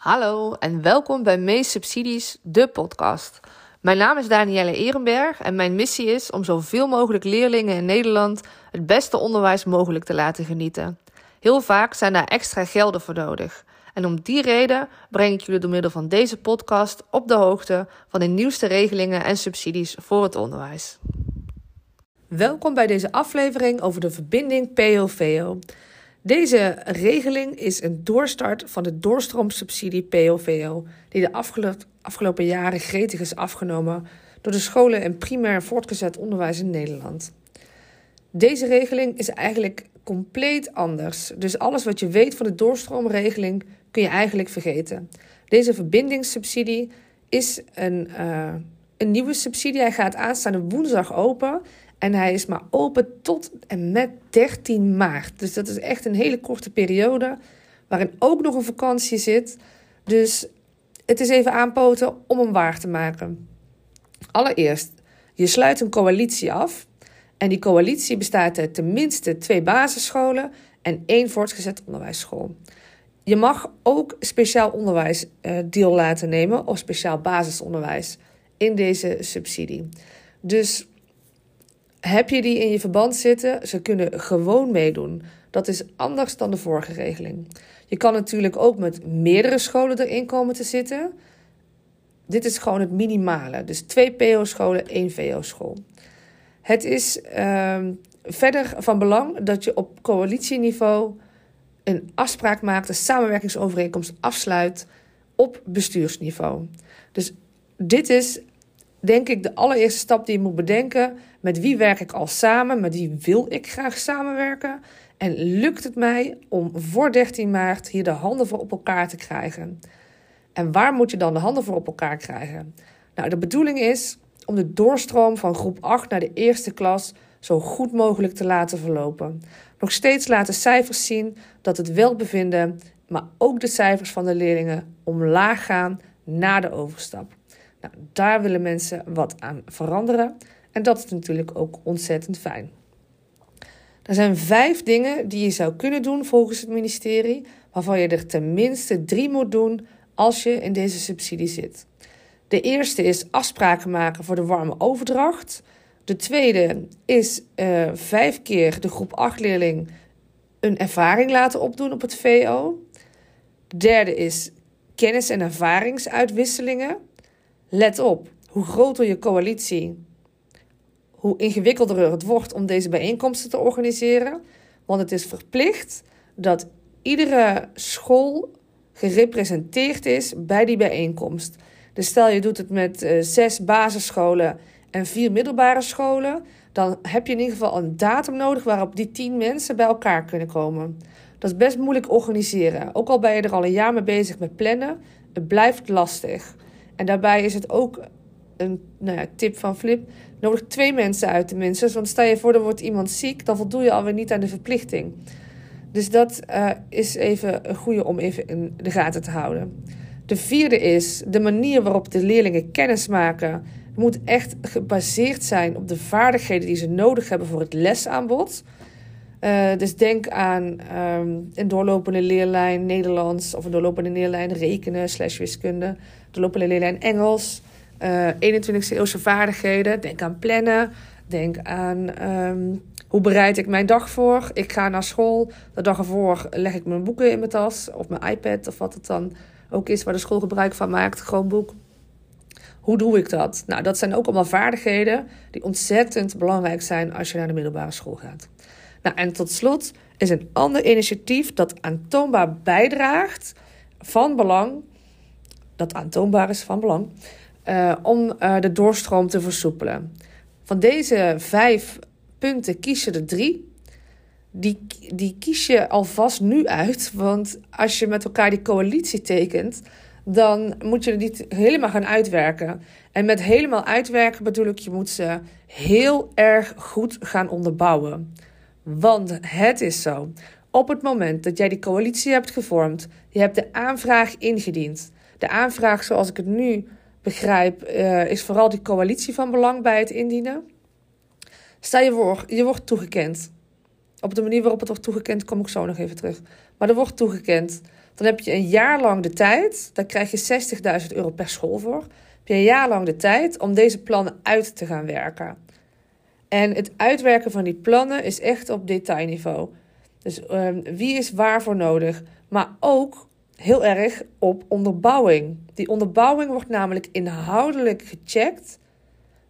Hallo en welkom bij Mees Subsidies, de podcast. Mijn naam is Danielle Ehrenberg en mijn missie is om zoveel mogelijk leerlingen in Nederland het beste onderwijs mogelijk te laten genieten. Heel vaak zijn daar extra gelden voor nodig. En om die reden breng ik jullie door middel van deze podcast op de hoogte van de nieuwste regelingen en subsidies voor het onderwijs. Welkom bij deze aflevering over de verbinding PO-VO. Deze regeling is een doorstart van de doorstroomsubsidie PO-VO, die de afgelopen jaren gretig is afgenomen door de scholen en primair voortgezet onderwijs in Nederland. Deze regeling is eigenlijk compleet anders. Dus alles wat je weet van de doorstroomregeling kun je eigenlijk vergeten. Deze verbindingssubsidie is een, uh, een nieuwe subsidie. Hij gaat aanstaande woensdag open. En hij is maar open tot en met 13 maart. Dus dat is echt een hele korte periode. Waarin ook nog een vakantie zit. Dus het is even aanpoten om hem waar te maken. Allereerst, je sluit een coalitie af. En die coalitie bestaat uit tenminste twee basisscholen en één voortgezet onderwijsschool. Je mag ook speciaal onderwijs uh, deel laten nemen of speciaal basisonderwijs in deze subsidie. Dus heb je die in je verband zitten, ze kunnen gewoon meedoen. Dat is anders dan de vorige regeling. Je kan natuurlijk ook met meerdere scholen erin komen te zitten. Dit is gewoon het minimale. Dus twee PO-scholen, één VO-school. Het is uh, verder van belang dat je op coalitieniveau een afspraak maakt, een samenwerkingsovereenkomst afsluit op bestuursniveau. Dus dit is denk ik de allereerste stap die je moet bedenken. Met wie werk ik al samen? Met wie wil ik graag samenwerken? En lukt het mij om voor 13 maart hier de handen voor op elkaar te krijgen? En waar moet je dan de handen voor op elkaar krijgen? Nou, de bedoeling is om de doorstroom van groep 8 naar de eerste klas zo goed mogelijk te laten verlopen. Nog steeds laten cijfers zien dat het welbevinden, maar ook de cijfers van de leerlingen omlaag gaan na de overstap. Nou, daar willen mensen wat aan veranderen en dat is natuurlijk ook ontzettend fijn. Er zijn vijf dingen die je zou kunnen doen volgens het ministerie, waarvan je er tenminste drie moet doen als je in deze subsidie zit. De eerste is afspraken maken voor de warme overdracht. De tweede is uh, vijf keer de groep 8 leerling een ervaring laten opdoen op het VO. De derde is kennis- en ervaringsuitwisselingen. Let op, hoe groter je coalitie, hoe ingewikkelder het wordt om deze bijeenkomsten te organiseren. Want het is verplicht dat iedere school gerepresenteerd is bij die bijeenkomst. Dus stel je doet het met uh, zes basisscholen en vier middelbare scholen, dan heb je in ieder geval een datum nodig waarop die tien mensen bij elkaar kunnen komen. Dat is best moeilijk organiseren. Ook al ben je er al een jaar mee bezig met plannen, het blijft lastig. En daarbij is het ook een nou ja, tip van Flip: nodig twee mensen uit tenminste. Want stel je voor, er wordt iemand ziek, dan voldoe je alweer niet aan de verplichting. Dus dat uh, is even een goede om even in de gaten te houden. De vierde is de manier waarop de leerlingen kennis maken. moet echt gebaseerd zijn op de vaardigheden die ze nodig hebben voor het lesaanbod. Uh, dus denk aan um, een doorlopende leerlijn Nederlands of een doorlopende leerlijn rekenen slash wiskunde, doorlopende leerlijn Engels, uh, eh, 21e eeuwse vaardigheden. Denk aan plannen, denk aan um, hoe bereid ik mijn dag voor. Ik ga naar school, de dag ervoor leg ik mijn boeken in mijn tas of mijn iPad of wat het dan ook is waar de school gebruik van maakt, gewoon boek. Hoe doe ik dat? Nou, dat zijn ook allemaal vaardigheden die ontzettend belangrijk zijn als je naar de middelbare school gaat. Nou, en tot slot is een ander initiatief dat aantoonbaar bijdraagt van belang, dat aantoonbaar is van belang, uh, om uh, de doorstroom te versoepelen. Van deze vijf punten kies je er drie die, die kies je alvast nu uit. Want als je met elkaar die coalitie tekent, dan moet je niet helemaal gaan uitwerken. En met helemaal uitwerken bedoel ik, je moet ze heel erg goed gaan onderbouwen. Want het is zo. Op het moment dat jij die coalitie hebt gevormd, je hebt de aanvraag ingediend. De aanvraag, zoals ik het nu begrijp, uh, is vooral die coalitie van belang bij het indienen. Stel je voor, je wordt toegekend. Op de manier waarop het wordt toegekend kom ik zo nog even terug. Maar er wordt toegekend. Dan heb je een jaar lang de tijd, daar krijg je 60.000 euro per school voor. Heb je een jaar lang de tijd om deze plannen uit te gaan werken. En het uitwerken van die plannen is echt op detailniveau. Dus um, wie is waarvoor nodig? Maar ook heel erg op onderbouwing. Die onderbouwing wordt namelijk inhoudelijk gecheckt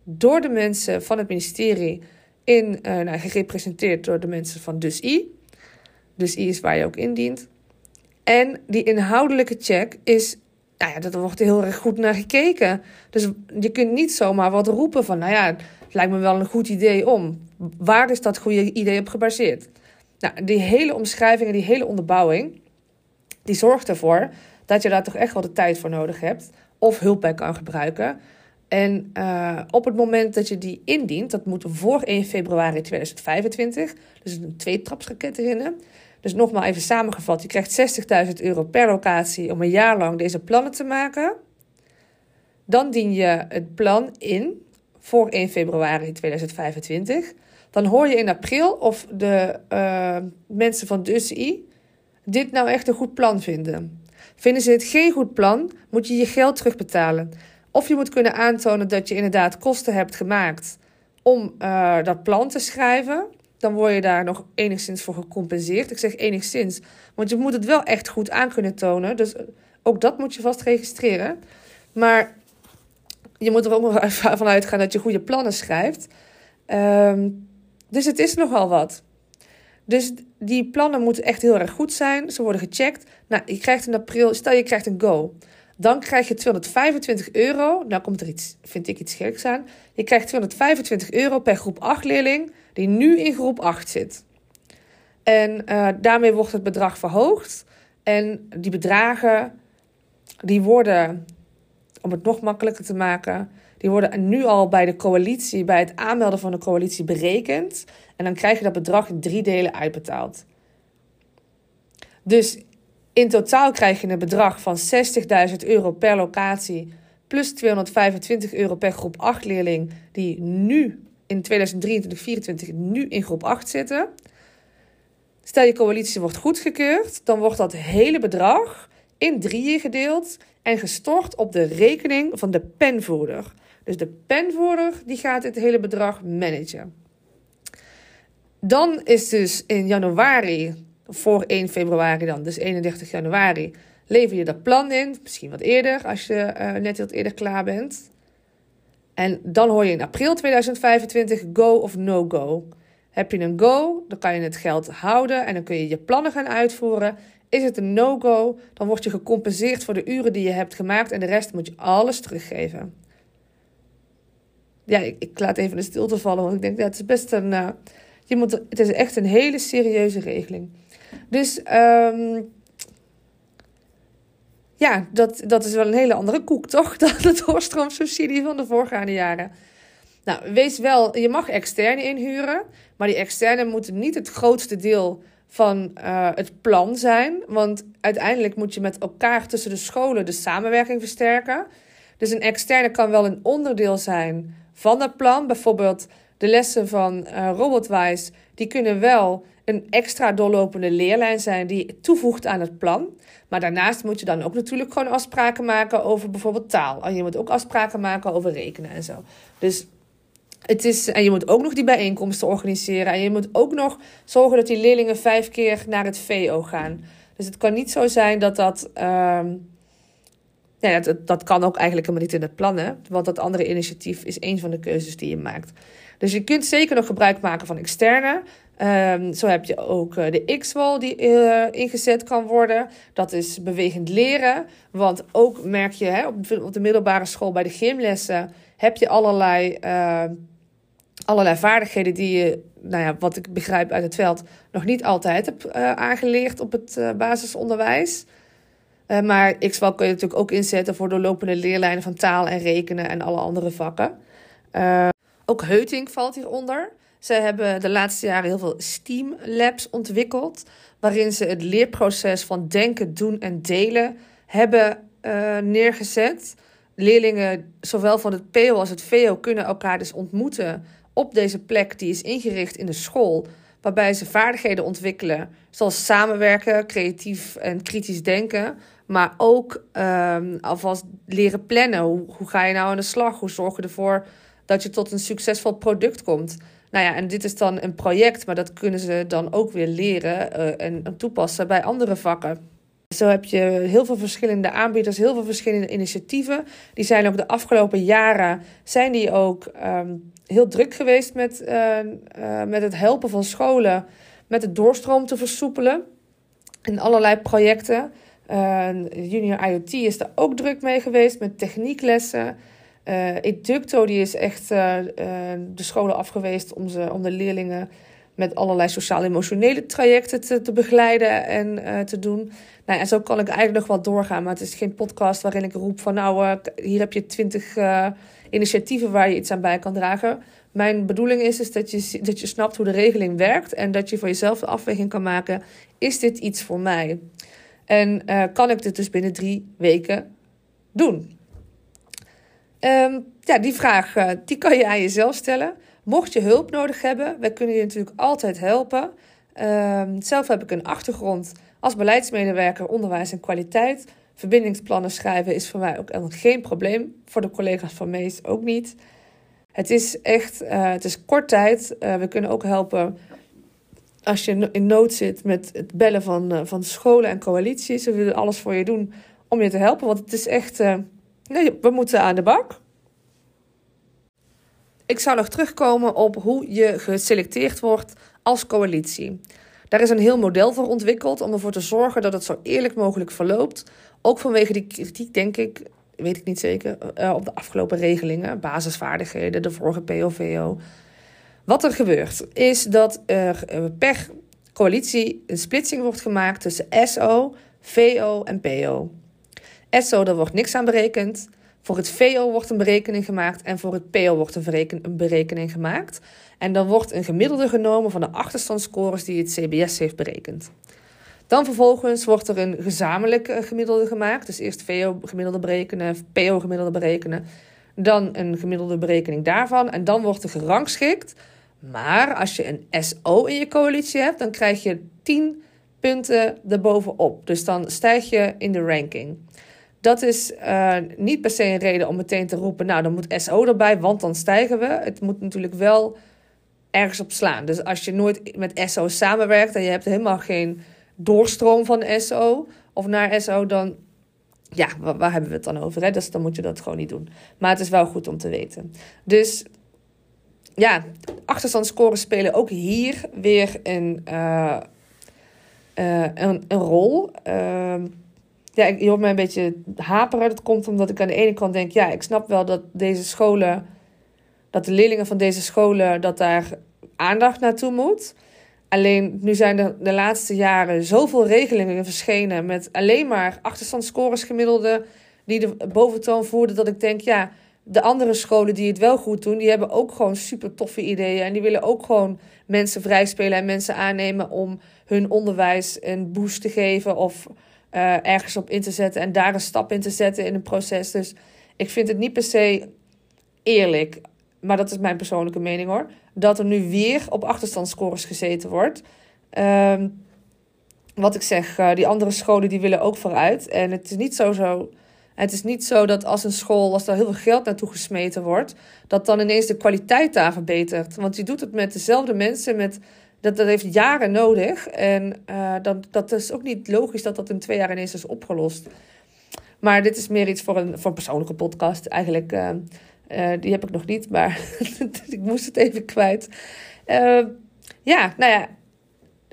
door de mensen van het ministerie, in, uh, nou, gerepresenteerd door de mensen van DusI. DusI is waar je ook indient. En die inhoudelijke check is, nou ja, wordt heel erg goed naar gekeken. Dus je kunt niet zomaar wat roepen van, nou ja, het lijkt me wel een goed idee om. Waar is dat goede idee op gebaseerd? Nou, die hele omschrijving en die hele onderbouwing, die zorgt ervoor dat je daar toch echt wel de tijd voor nodig hebt. Of hulp bij kan gebruiken. En uh, op het moment dat je die indient, dat moet voor 1 februari 2025, dus een tweetrapsraket erin. Dus nogmaals even samengevat, je krijgt 60.000 euro per locatie om een jaar lang deze plannen te maken. Dan dien je het plan in voor 1 februari 2025. Dan hoor je in april of de uh, mensen van de UCI dit nou echt een goed plan vinden. Vinden ze het geen goed plan, moet je je geld terugbetalen. Of je moet kunnen aantonen dat je inderdaad kosten hebt gemaakt om uh, dat plan te schrijven. Dan word je daar nog enigszins voor gecompenseerd. Ik zeg enigszins, want je moet het wel echt goed aan kunnen tonen. Dus ook dat moet je vast registreren. Maar je moet er ook nog van uitgaan dat je goede plannen schrijft. Um, dus het is nogal wat. Dus die plannen moeten echt heel erg goed zijn. Ze worden gecheckt. Nou, je krijgt in april, stel je krijgt een go. Dan krijg je 225 euro. Nou komt er iets, vind ik iets geks aan. Je krijgt 225 euro per groep 8 leerling die nu in groep 8 zit. En uh, daarmee wordt het bedrag verhoogd. En die bedragen, die worden, om het nog makkelijker te maken, die worden nu al bij de coalitie, bij het aanmelden van de coalitie berekend. En dan krijg je dat bedrag in drie delen uitbetaald. Dus in totaal krijg je een bedrag van 60.000 euro per locatie. Plus 225 euro per groep 8 leerling. Die nu in 2023-2024 nu in groep 8 zitten. Stel je coalitie wordt goedgekeurd. Dan wordt dat hele bedrag in drieën gedeeld. En gestort op de rekening van de penvoerder. Dus de penvoerder die gaat het hele bedrag managen. Dan is dus in januari, voor 1 februari dan, dus 31 januari, lever je dat plan in. Misschien wat eerder, als je uh, net wat eerder klaar bent. En dan hoor je in april 2025 go of no go. Heb je een go, dan kan je het geld houden en dan kun je je plannen gaan uitvoeren. Is het een no-go, dan word je gecompenseerd voor de uren die je hebt gemaakt en de rest moet je alles teruggeven ja, ik, laat even de stilte vallen, want ik denk dat het is best een. Uh, je moet, het is echt een hele serieuze regeling. Dus um, ja, dat, dat is wel een hele andere koek, toch? Dan de doorstroomsubsidie van de voorgaande jaren. Nou, wees wel, je mag externe inhuren, maar die externe moeten niet het grootste deel van uh, het plan zijn. Want uiteindelijk moet je met elkaar tussen de scholen de samenwerking versterken. Dus een externe kan wel een onderdeel zijn van dat plan. Bijvoorbeeld de lessen van uh, Robotwise, die kunnen wel een extra doorlopende leerlijn zijn die toevoegt aan het plan. Maar daarnaast moet je dan ook natuurlijk gewoon afspraken maken over bijvoorbeeld taal. En je moet ook afspraken maken over rekenen en zo. Dus het is, en je moet ook nog die bijeenkomsten organiseren. En je moet ook nog zorgen dat die leerlingen vijf keer naar het VO gaan. Dus het kan niet zo zijn dat dat. Uh, ja, dat, dat kan ook eigenlijk helemaal niet in het plan, hè? want dat andere initiatief is een van de keuzes die je maakt. Dus je kunt zeker nog gebruik maken van externe. Um, zo heb je ook uh, de X-wall die uh, ingezet kan worden. Dat is bewegend leren. Want ook merk je hè, op, op de middelbare school bij de gymlessen heb je allerlei, uh, allerlei vaardigheden die je, nou ja, wat ik begrijp uit het veld, nog niet altijd hebt aangeleerd op het basisonderwijs. Uh, maar XWAL kun je natuurlijk ook inzetten voor doorlopende leerlijnen van taal en rekenen en alle andere vakken. Uh, ook Heuting valt hieronder. Ze hebben de laatste jaren heel veel STEAM labs ontwikkeld, waarin ze het leerproces van denken, doen en delen hebben uh, neergezet. Leerlingen, zowel van het PO als het VO, kunnen elkaar dus ontmoeten op deze plek die is ingericht in de school waarbij ze vaardigheden ontwikkelen, zoals samenwerken, creatief en kritisch denken, maar ook um, alvast leren plannen. Hoe, ga je nou aan de slag? Hoe zorg je ervoor dat je tot een succesvol product komt? Nou ja, en dit is dan een project, maar dat kunnen ze dan ook weer leren uh, en toepassen bij andere vakken. Zo heb je heel veel verschillende aanbieders, heel veel verschillende initiatieven. Die zijn ook de afgelopen jaren zijn die ook um, heel druk geweest met, uh, uh, met het helpen van scholen met de doorstroom te versoepelen. In allerlei projecten. Junior IoT is daar ook druk mee geweest met technieklessen. Uh, Educto die is echt de scholen afgeweest om, ze, om de leerlingen met allerlei sociaal-emotionele trajecten te, te begeleiden en te doen. Nou, en zo kan ik eigenlijk nog wel doorgaan, maar het is geen podcast waarin ik roep van nou, hier heb je twintig initiatieven waar je iets aan bij kan dragen. Mijn bedoeling is, is dat, je, dat je snapt hoe de regeling werkt en dat je voor jezelf de afweging kan maken: is dit iets voor mij? En kan ik dit dus binnen drie weken doen? Um, ja, die vraag die kan je aan jezelf stellen. Mocht je hulp nodig hebben, wij kunnen je natuurlijk altijd helpen. Um, zelf heb ik een achtergrond als beleidsmedewerker onderwijs en kwaliteit. Verbindingsplannen schrijven is voor mij ook geen probleem. Voor de collega's van Mees ook niet. Het is echt, uh, het is kort tijd. Uh, we kunnen ook helpen als je in nood zit met het bellen van, uh, van scholen en coalities. We willen alles voor je doen om je te helpen. Want het is echt, nee, we moeten aan de bak. Ik zou nog terugkomen op hoe je geselecteerd wordt als coalitie. Daar is een heel model voor ontwikkeld om ervoor te zorgen dat het zo eerlijk mogelijk verloopt. Ook vanwege die kritiek, denk ik, weet ik niet zeker, uh, op de afgelopen regelingen, basisvaardigheden, de vorige POVO. Wat er gebeurt, is dat er eh, per coalitie een splitsing wordt gemaakt tussen SO, VO en PO. SO, daar wordt niks aan berekend. Voor het VO wordt een berekening gemaakt en voor het PO wordt een, berekening gemaakt. En dan wordt een gemiddelde genomen van de achterstandsscores die het CBS heeft berekend. Dan vervolgens wordt er een gezamenlijk gemiddelde gemaakt. Dus eerst VO-gemiddelde berekenen, PO-gemiddelde berekenen. Dan een gemiddelde berekening daarvan. En dan wordt er gerangschikt. Maar als je een SO in je coalitie hebt, dan krijg je 10 punten erbovenop. Dus dan stijg je in de ranking. Dat is uh, niet per se een reden om meteen te roepen, nou dan moet SO erbij, want dan stijgen we. Het moet natuurlijk wel ergens op slaan. Dus als je nooit met SO samenwerkt en je hebt helemaal geen doorstroom van SO of naar SO, dan ja, waar, hebben we het dan over? Hè? Dus dan moet je dat gewoon niet doen. Maar het is wel goed om te weten. Dus ja, achterstandsscores spelen ook hier weer een, uh, uh, een, een, rol. Ja, je hoort mij een beetje haperen. Dat komt omdat ik aan de ene kant denk, ja, ik snap wel dat deze scholen, dat de leerlingen van deze scholen, dat daar aandacht naartoe moet. Alleen nu zijn er de laatste jaren zoveel regelingen verschenen met alleen maar achterstandsscores gemiddelde die de boventoon voerden dat ik denk, ja, de andere scholen die het wel goed doen, die hebben ook gewoon super toffe ideeën en die willen ook gewoon mensen vrijspelen en mensen aannemen om hun onderwijs een boost te geven of uh, ergens op in te zetten en daar een stap in te zetten in een proces. Dus ik vind het niet per se eerlijk, maar dat is mijn persoonlijke mening hoor dat er nu weer op achterstandsscores gezeten wordt. Um, wat ik zeg, uh, die andere scholen die willen ook vooruit. En het is niet zo, zo het is niet zo dat als een school, als er heel veel geld naartoe gesmeten wordt, dat dan ineens de kwaliteit daar verbetert. Want je doet het met dezelfde mensen, met, dat, dat heeft jaren nodig. En uh, dat, dat is ook niet logisch dat dat in twee jaar ineens is opgelost. Maar dit is meer iets voor een, voor een persoonlijke podcast. Eigenlijk uh, uh, die heb ik nog niet, maar ik moest het even kwijt. Ja, nou ja,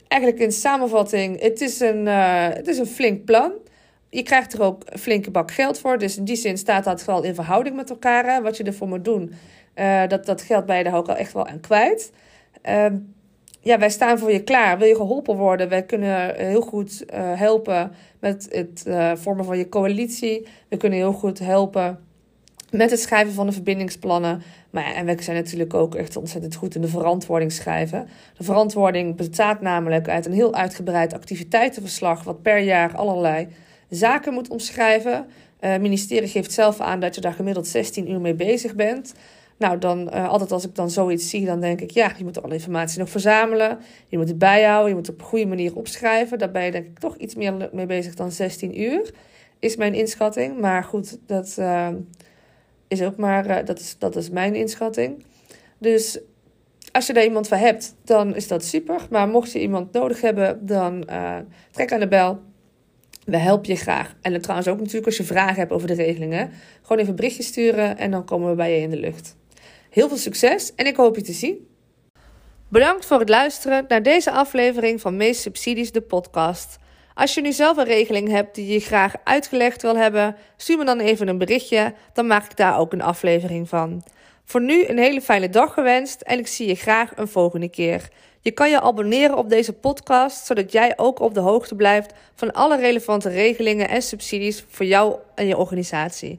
eigenlijk in samenvatting, het is, een, het is een flink plan. Je krijgt er ook een flinke bak geld voor. Dus in die zin staat dat wel in verhouding met elkaar. Wat je ervoor moet doen, dat, dat geld ben je er ook al echt wel aan kwijt. Ehm, ja, wij staan voor je klaar. Wil je geholpen worden? Wij kunnen heel goed helpen met het vormen van je coalitie. We kunnen heel goed helpen met het schrijven van de verbindingsplannen. Maar en we zijn natuurlijk ook echt ontzettend goed in de verantwoording schrijven. De verantwoording bestaat namelijk uit een heel uitgebreid activiteitenverslag, wat per jaar allerlei zaken moet omschrijven. Uh, het ministerie geeft zelf aan dat je daar gemiddeld 16 uur mee bezig bent. Nou, dan uh, altijd als ik dan zoiets zie, dan denk ik, ja, je moet alle informatie nog verzamelen. Je moet het bijhouden, je moet het op een goede manier opschrijven. Daar ben je denk ik toch iets meer mee bezig dan 16 uur, is mijn inschatting. Maar goed, dat uh, is ook maar, uh, dat, is, dat is mijn inschatting. Dus als je daar iemand voor hebt, dan is dat super. Maar mocht je iemand nodig hebben, dan trek aan de bel. We helpen je graag. En trouwens ook natuurlijk als je vragen hebt over de regelingen. Gewoon even een berichtje sturen en dan komen we bij je in de lucht. Heel veel succes en ik hoop je te zien. Bedankt voor het luisteren naar deze aflevering van Meest Subsidies, de podcast. Als je nu zelf een regeling hebt die je graag uitgelegd wil hebben, stuur me dan even een berichtje, dan maak ik daar ook een aflevering van. Voor nu een hele fijne dag gewenst en ik zie je graag een volgende keer. Je kan je abonneren op deze podcast, zodat jij ook op de hoogte blijft van alle relevante regelingen en subsidies voor jou en je organisatie.